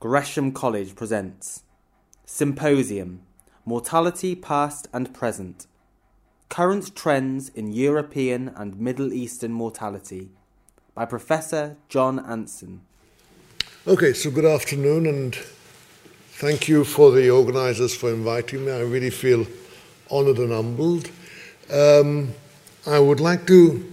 Gresham College presents Symposium Mortality Past and Present Current Trends in European and Middle Eastern Mortality by Professor John Anson. Okay, so good afternoon and thank you for the organizers for inviting me. I really feel honored and humbled. Um, I would like to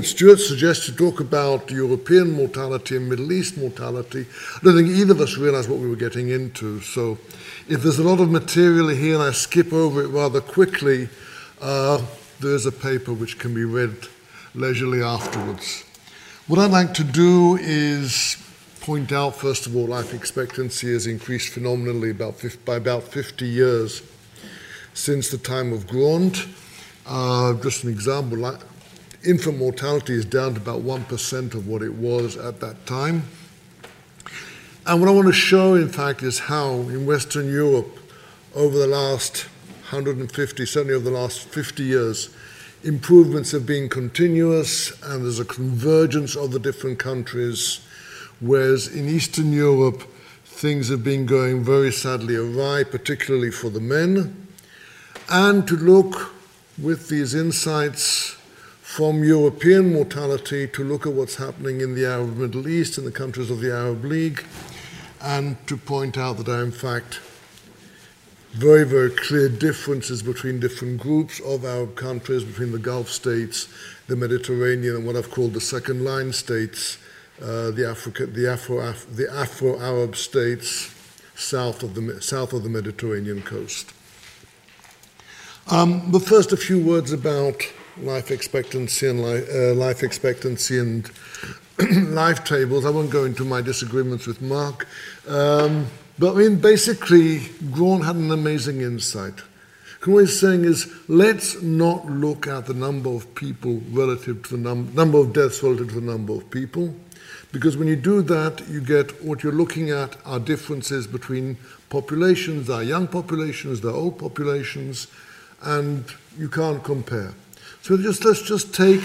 Stuart suggests to talk about European mortality and Middle East mortality. I don't think either of us realized what we were getting into. So, if there's a lot of material here and I skip over it rather quickly, uh, there's a paper which can be read leisurely afterwards. What I'd like to do is point out, first of all, life expectancy has increased phenomenally about 50, by about 50 years since the time of Graunt. Uh, just an example, infant mortality is down to about 1% of what it was at that time. And what I want to show, in fact, is how in Western Europe, over the last 150, certainly over the last 50 years, improvements have been continuous and there's a convergence of the different countries, whereas in Eastern Europe, things have been going very sadly awry, particularly for the men. And to look with these insights from European mortality to look at what's happening in the Arab Middle East, in the countries of the Arab League, and to point out that there are, in fact, very, very clear differences between different groups of Arab countries, between the Gulf states, the Mediterranean, and what I've called the second line states, uh, the, Africa, the, Afro, the Afro-Arab states south of, the, south of the Mediterranean coast. Um, but first, a few words about life expectancy and life, uh, life expectancy and life tables. I won't go into my disagreements with Mark. Um, but I mean, basically, Graunt had an amazing insight. What he's saying is, let's not look at the number of people relative to the num- number of deaths relative to the number of people, because when you do that, you get what you're looking at are differences between populations, there are young populations, there are old populations, and you can't compare. So just, let's just take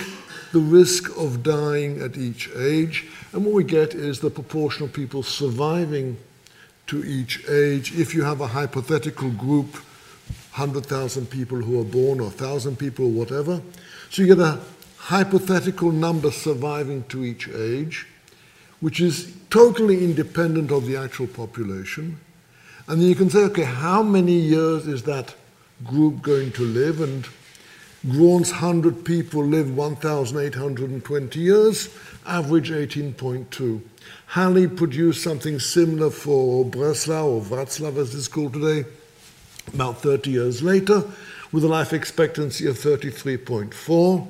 the risk of dying at each age, and what we get is the proportion of people surviving to each age. If you have a hypothetical group, 100,000 people who are born, or 1,000 people, or whatever, so you get a hypothetical number surviving to each age, which is totally independent of the actual population. And then you can say, okay, how many years is that group going to live? And Graunt's 100 people lived 1,820 years, average 18.2. Halley produced something similar for Breslau, or Wroclaw as it's called today, about 30 years later, with a life expectancy of 33.4.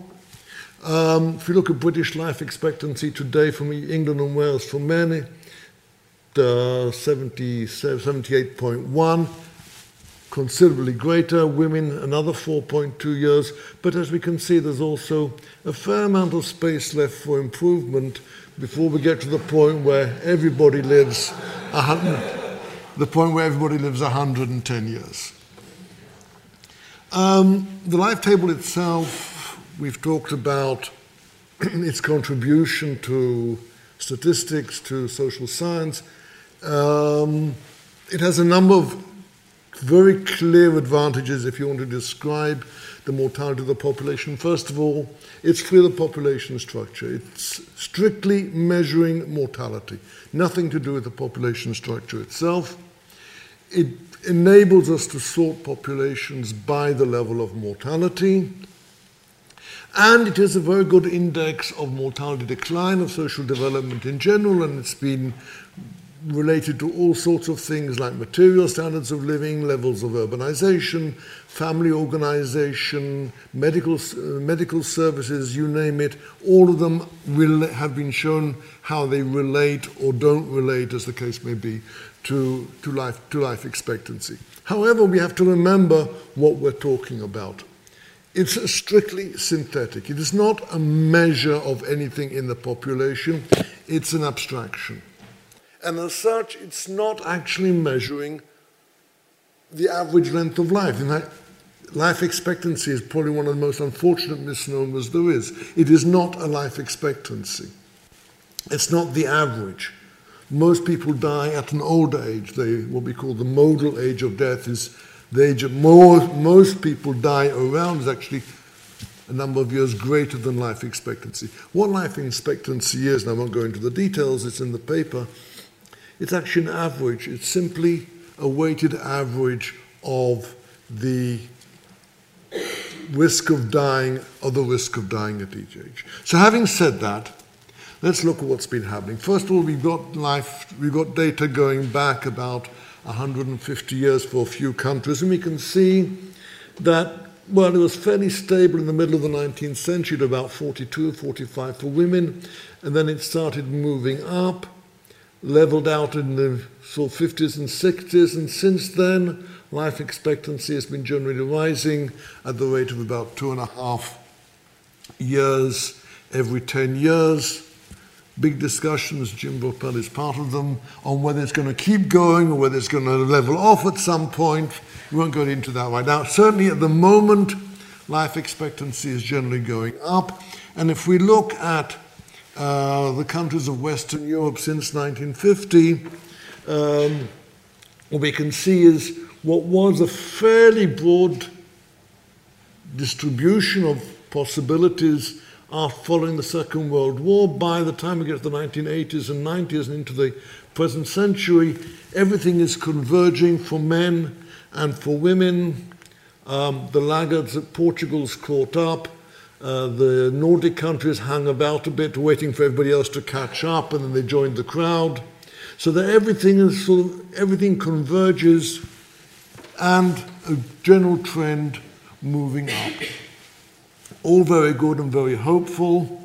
Um, if you look at British life expectancy today from England and Wales for men, uh, 70, 78.1 considerably greater, women another 4.2 years, but as we can see, there's also a fair amount of space left for improvement before we get to the point where everybody lives 100, the point where everybody lives 110 years. Um, the life table itself, we've talked about its contribution to statistics, to social science. Um, it has a number of very clear advantages if you want to describe the mortality of the population. First of all, it's of the population structure. It's strictly measuring mortality, nothing to do with the population structure itself. It enables us to sort populations by the level of mortality. And it is a very good index of mortality decline, of social development in general, and it's been related to all sorts of things like material standards of living, levels of urbanization, family organization, medical, uh, medical services, you name it. All of them will have been shown how they relate or don't relate, as the case may be, to, to, life, to life expectancy. However, we have to remember what we're talking about. It's strictly synthetic. It is not a measure of anything in the population, it's an abstraction. And as such, it's not actually measuring the average length of life. In fact, life expectancy is probably one of the most unfortunate misnomers there is. It is not a life expectancy. It's not the average. most people die at an old age. They, what we call the modal age of death is the age of more, most people die around is actually a number of years greater than life expectancy. What life expectancy is, and I won't go into the details, it's in the paper, it's actually an average. It's simply a weighted average of the risk of dying or the risk of dying at each age. So having said that, let's look at what's been happening. First of all, we've got life, we've got data going back about 150 years for a few countries, and we can see that well, it was fairly stable in the middle of the 19th century at about 42 or 45 for women, and then it started moving up, leveled out in the sort of 50s and 60s, and since then, life expectancy has been generally rising at the rate of about two and a half years every 10 years big discussions, Jim Vaupel is part of them, on whether it's going to keep going or whether it's going to level off at some point. We won't go into that right now. Certainly at the moment, life expectancy is generally going up. And if we look at uh, the countries of Western Europe since 1950, um, what we can see is what was a fairly broad distribution of possibilities after following the Second World War. By the time we get to the 1980s and 90s and into the present century, everything is converging for men and for women. Um, the laggards at Portugal's caught up. Uh, the Nordic countries hung about a bit, waiting for everybody else to catch up, and then they joined the crowd. So that everything is sort of everything converges, and a general trend moving up all very good and very hopeful.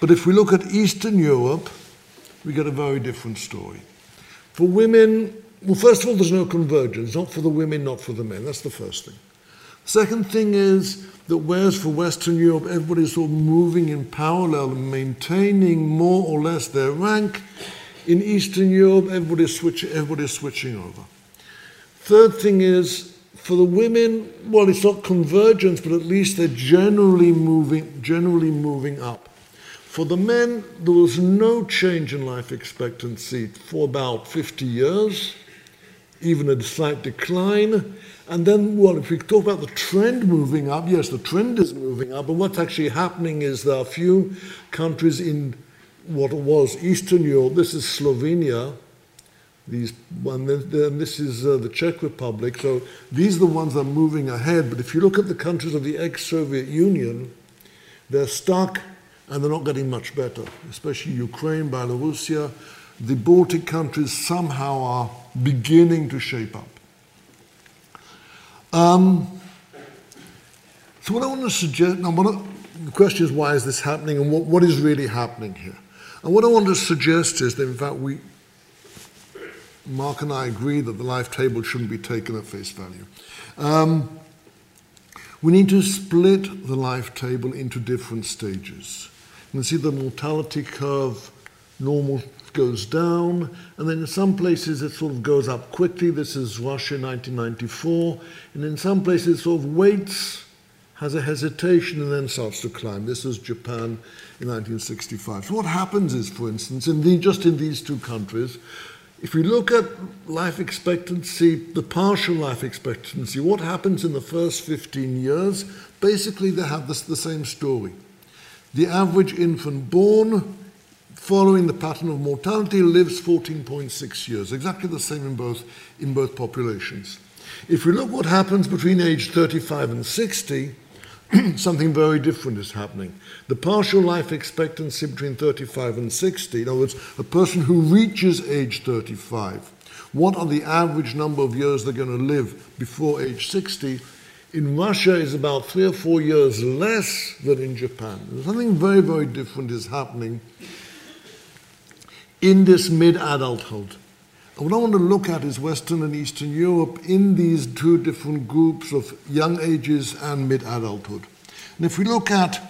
But if we look at Eastern Europe, we get a very different story. For women, well, first of all, there's no convergence, not for the women, not for the men. That's the first thing. Second thing is that whereas for Western Europe everybody's sort of moving in parallel and maintaining more or less their rank, in Eastern Europe everybody's, switch, everybody's switching over. Third thing is for the women, well, it's not convergence, but at least they're generally moving, generally moving up. For the men, there was no change in life expectancy for about 50 years, even a slight decline. And then, well, if we talk about the trend moving up, yes, the trend is moving up, but what's actually happening is there are a few countries in what was Eastern Europe, this is Slovenia, these, and this is uh, the Czech Republic. So these are the ones that are moving ahead. But if you look at the countries of the ex-Soviet Union, they're stuck and they're not getting much better, especially Ukraine, Belarusia. The Baltic countries somehow are beginning to shape up. Um, so what I want to suggest, now of, the question is why is this happening and what, what is really happening here? And what I want to suggest is that in fact we, Mark and I agree that the life table shouldn't be taken at face value. Um, we need to split the life table into different stages. You can see the mortality curve, normal goes down, and then in some places it sort of goes up quickly. This is Russia 1994, and in some places it sort of waits, has a hesitation, and then starts to climb. This is Japan in 1965. So what happens is, for instance, in the, just in these two countries, if we look at life expectancy, the partial life expectancy, what happens in the first 15 years, basically they have this, the same story. The average infant born, following the pattern of mortality, lives 14.6 years, exactly the same in both, in both populations. If we look what happens between age 35 and 60, something very different is happening. The partial life expectancy between 35 and 60, in other words, a person who reaches age 35, what are the average number of years they're going to live before age 60? In Russia is about three or four years less than in Japan. Something very, very different is happening in this mid-adulthood. What I want to look at is Western and Eastern Europe in these two different groups of young ages and mid adulthood. And if we look at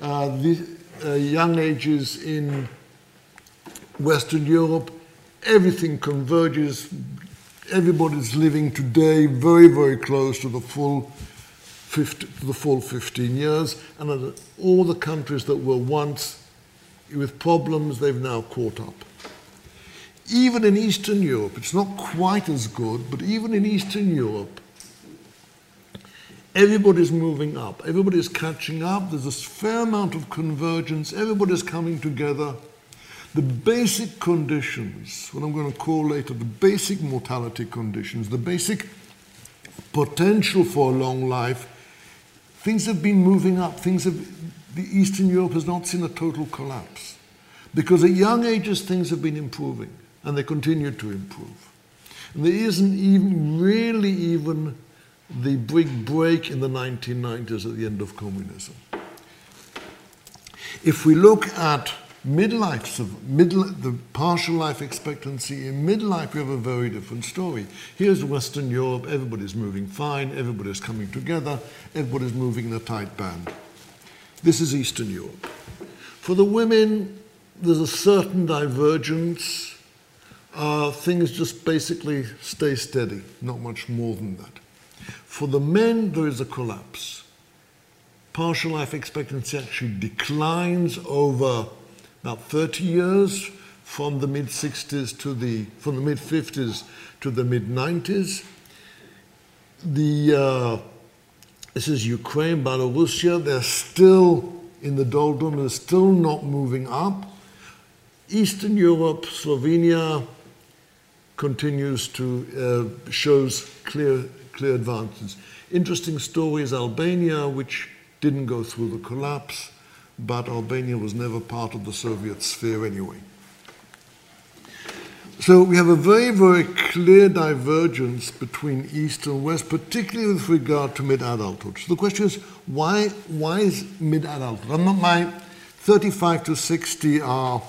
uh, the uh, young ages in Western Europe, everything converges. Everybody's living today very, very close to the full 50, the full 15 years, and all the countries that were once with problems, they've now caught up. even in Eastern Europe, it's not quite as good, but even in Eastern Europe, everybody's moving up. Everybody's catching up. There's a fair amount of convergence. Everybody's coming together. The basic conditions, what I'm going to call later the basic mortality conditions, the basic potential for a long life, things have been moving up. Things have, the Eastern Europe has not seen a total collapse. Because at young ages, things have been improving, and they continue to improve. And there isn't even really even the big break in the 1990s at the end of communism. If we look at midlife, middle, the partial life expectancy in midlife, we have a very different story. Here's Western Europe, everybody's moving fine, everybody's coming together, everybody's moving in a tight band. This is Eastern Europe. For the women, there's a certain divergence. Uh, things just basically stay steady, not much more than that. For the men, there is a collapse. Partial life expectancy actually declines over about 30 years from the mid 60s to the from the mid 50s to the mid 90s. The uh, this is Ukraine, Belarusia. They're still in the doldrum. They're still not moving up. Eastern Europe, Slovenia continues to uh, shows clear clear advances. Interesting story is Albania, which didn't go through the collapse, but Albania was never part of the Soviet sphere anyway. So we have a very, very clear divergence between East and West, particularly with regard to mid-adulthood. So the question is, why, why is mid-adulthood? I'm not, my 35 to 60 are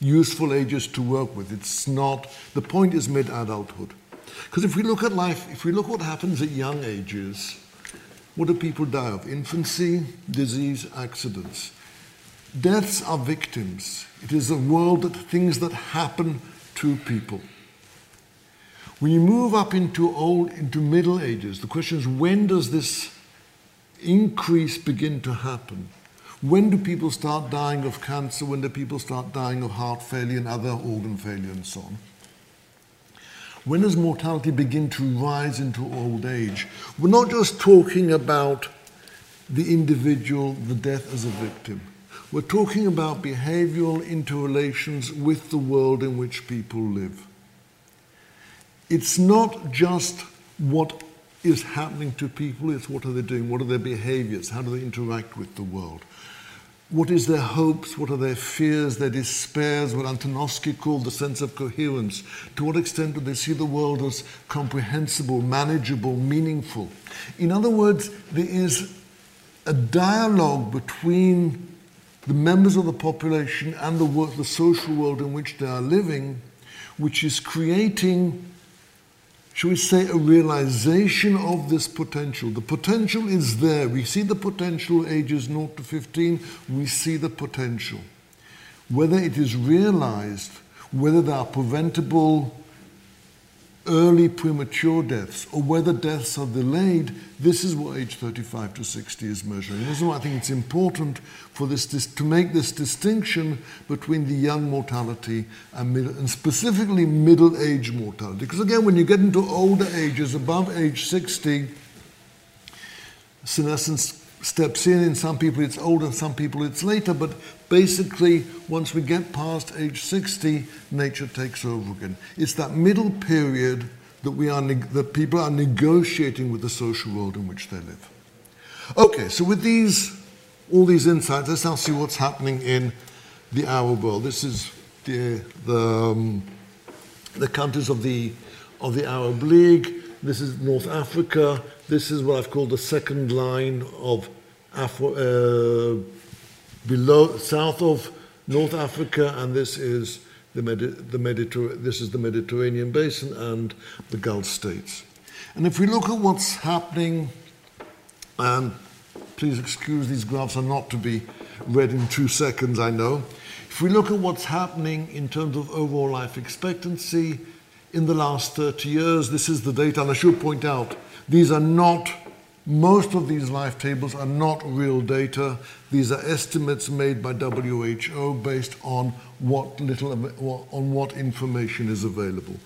useful ages to work with. It's not, the point is mid-adulthood. Because if we look at life, if we look what happens at young ages, what do people die of? Infancy, disease, accidents. Deaths are victims. It is a world that things that happen to people. When you move up into old, into middle ages, the question is when does this increase begin to happen? When do people start dying of cancer? When do people start dying of heart failure and other organ failure and so on? When does mortality begin to rise into old age? We're not just talking about the individual, the death as a victim. We're talking about behavioral interrelations with the world in which people live. It's not just what is happening to people, it's what are they doing, what are their behaviors, how do they interact with the world. What is their hopes? What are their fears, their despairs? What Antonovsky called the sense of coherence. To what extent do they see the world as comprehensible, manageable, meaningful? In other words, there is a dialogue between the members of the population and the, world, the social world in which they are living, which is creating shall we say, a realization of this potential. The potential is there. We see the potential ages 0 to 15, we see the potential. Whether it is realized, whether there are preventable early premature deaths or whether deaths are delayed, this is what age 35 to 60 is measuring. This is why I think it's important for this, to make this distinction between the young mortality and, and specifically middle age mortality. Because again, when you get into older ages, above age 60, senescence steps in. In some people it's older, some people it's later, but basically, once we get past age 60, nature takes over again. It's that middle period that, we are that people are negotiating with the social world in which they live. Okay, so with these, all these insights, let's now see what's happening in the Arab world. This is the, the, um, the countries of the, of the Arab League. This is North Africa. This is what I've called the second line of Afro, uh, below, south of North Africa, and this is the, Medi- the Mediter- this is the Mediterranean basin and the Gulf states. And if we look at what's happening, and please excuse these graphs are not to be read in two seconds, I know. If we look at what's happening in terms of overall life expectancy in the last 30 years, this is the data, and I should point out these are not Most of these life tables are not real data. These are estimates made by WHO based on what little on what information is available.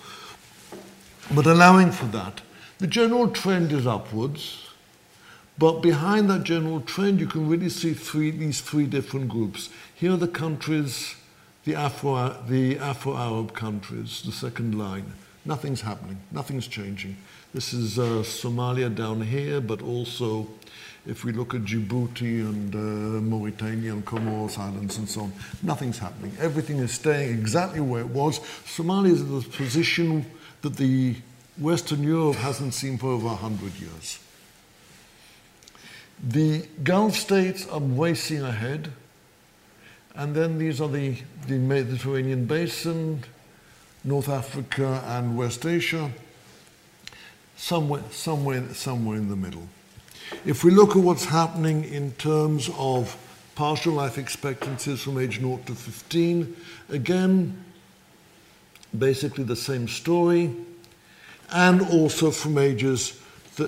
But allowing for that, the general trend is upwards. But behind that general trend, you can really see three, these three different groups. Here are the countries, the Afro, the Afro-Arab countries, the second line. Nothing's happening. Nothing's changing. This is uh, Somalia down here, but also if we look at Djibouti and uh, Mauritania and Comoros Islands and so on, nothing's happening. Everything is staying exactly where it was. Somalia is in the position that the Western Europe hasn't seen for over 100 years. The Gulf states are racing ahead, and then these are the, the Mediterranean basin, North Africa, and West Asia somewhere, somewhere, somewhere in the middle. If we look at what's happening in terms of partial life expectancies from age 0 to 15, again, basically the same story, and also from ages,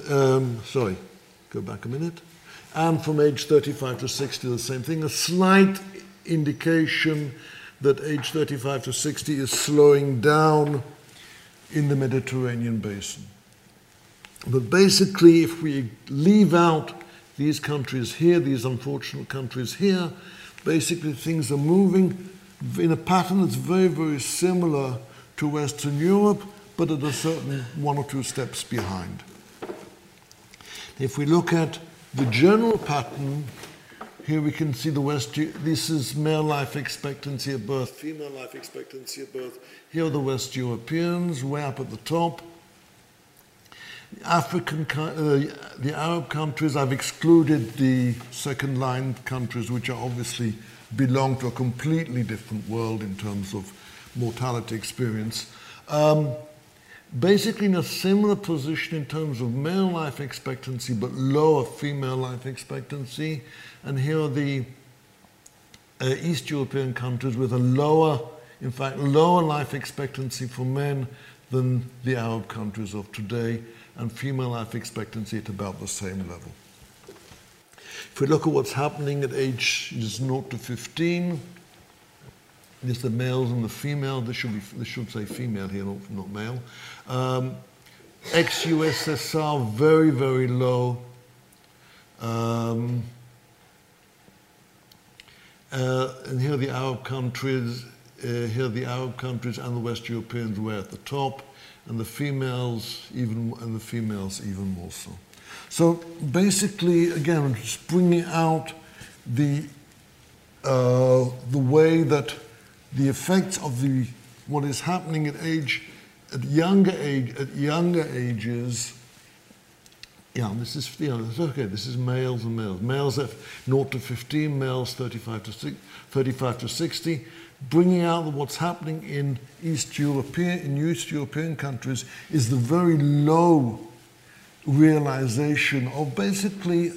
um, sorry, go back a minute, and from age 35 to 60, the same thing, a slight indication that age 35 to 60 is slowing down in the Mediterranean basin. But basically, if we leave out these countries here, these unfortunate countries here, basically things are moving in a pattern that's very, very similar to Western Europe, but at a certain one or two steps behind. If we look at the general pattern, here we can see the West. This is male life expectancy at birth, female life expectancy at birth. Here are the West Europeans, way up at the top. African, uh, the Arab countries, I've excluded the second line countries, which are obviously belong to a completely different world in terms of mortality experience. Um, basically, in a similar position in terms of male life expectancy, but lower female life expectancy. And here are the uh, East European countries with a lower, in fact, lower life expectancy for men than the Arab countries of today and female life expectancy at about the same level. If we look at what's happening at ages 0 to 15, there's the males and the female. This should, be, this should say female here, not, not male. Um, Ex-USSR, very, very low. Um, uh, and here the Arab countries, uh, here the Arab countries and the West Europeans were at the top and the females even and the females even more so. So basically, again, just bringing out the uh, the way that the effects of the what is happening at age at younger age at younger ages. Yeah, this is know, okay. This is males and males. Males at 0 to 15, males 35 to 6, 35 to 60 bringing out what's happening in East European, in East European countries is the very low realization of basically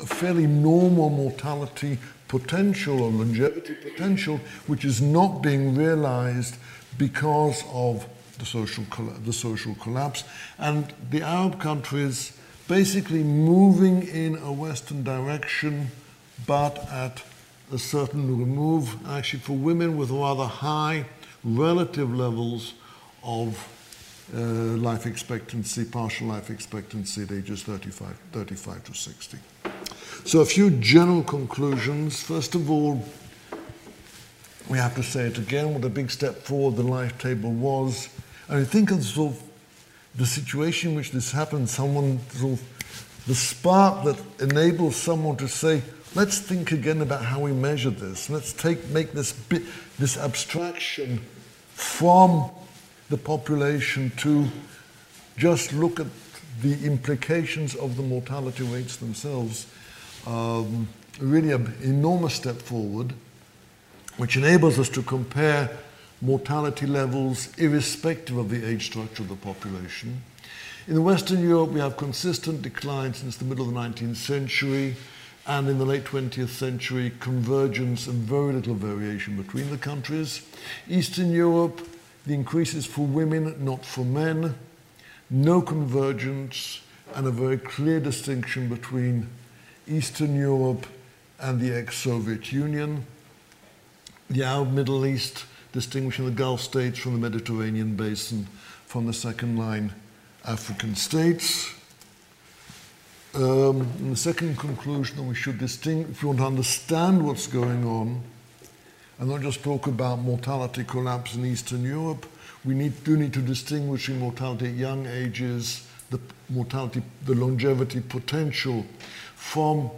a fairly normal mortality potential or longevity potential, which is not being realized because of the social, the social collapse. And the Arab countries basically moving in a Western direction, but at a certain remove, actually, for women with rather high relative levels of uh, life expectancy, partial life expectancy at ages 35, 35 to 60. So, a few general conclusions. First of all, we have to say it again what a big step forward the life table was. I think of sort of the situation in which this happened, someone sort of the spark that enables someone to say, let's think again about how we measure this. Let's take, make this, this abstraction from the population to just look at the implications of the mortality rates themselves. Um, really an enormous step forward, which enables us to compare mortality levels irrespective of the age structure of the population. In Western Europe, we have consistent decline since the middle of the 19th century and in the late 20th century, convergence and very little variation between the countries. Eastern Europe, the increases for women, not for men. No convergence, and a very clear distinction between Eastern Europe and the ex Soviet Union, the Arab Middle East, distinguishing the Gulf states from the Mediterranean basin from the second line African states. Um, and the second conclusion, we should distinguish, if you want to understand what's going on, and not just talk about mortality collapse in Eastern Europe, we need, do need to distinguish in mortality at young ages, the mortality, the longevity potential from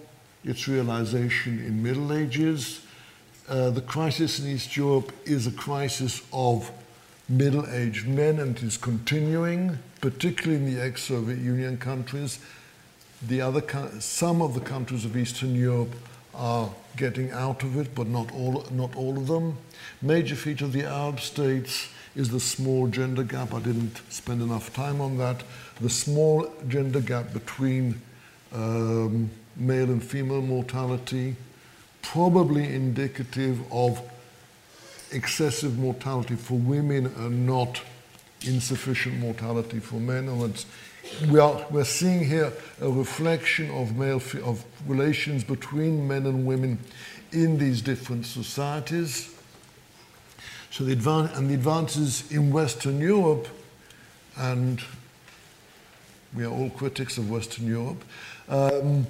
its realization in Middle Ages. Uh, the crisis in East Europe is a crisis of middle-aged men and is continuing, particularly in the ex-Soviet Union countries. The other, some of the countries of Eastern Europe are getting out of it, but not all, not all of them. Major feature of the Arab states is the small gender gap. I didn't spend enough time on that. The small gender gap between um, male and female mortality, probably indicative of excessive mortality for women and not insufficient mortality for men. And we are, we're seeing here a reflection of male of relations between men and women in these different societies. So the advan- and the advances in Western Europe, and we are all critics of Western Europe, um,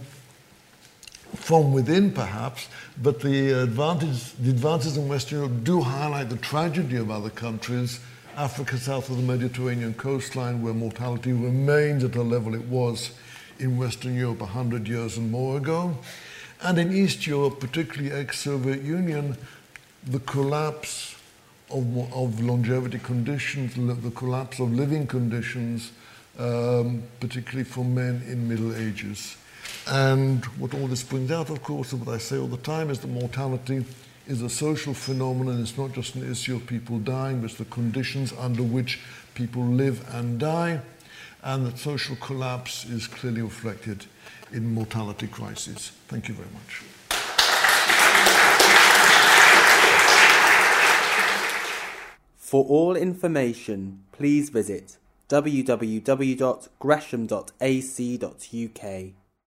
from within perhaps, but the, advantage, the advances in Western Europe do highlight the tragedy of other countries Africa south of the Mediterranean coastline, where mortality remains at the level it was in Western Europe 100 years and more ago. And in East Europe, particularly ex Soviet Union, the collapse of, of, longevity conditions, the collapse of living conditions, um, particularly for men in Middle Ages. And what all this brings out, of course, and what I say all the time, is that mortality is a social phenomenon. It's not just an issue of people dying, but it's the conditions under which people live and die. And that social collapse is clearly reflected in mortality crises. Thank you very much. For all information, please visit www.gresham.ac.uk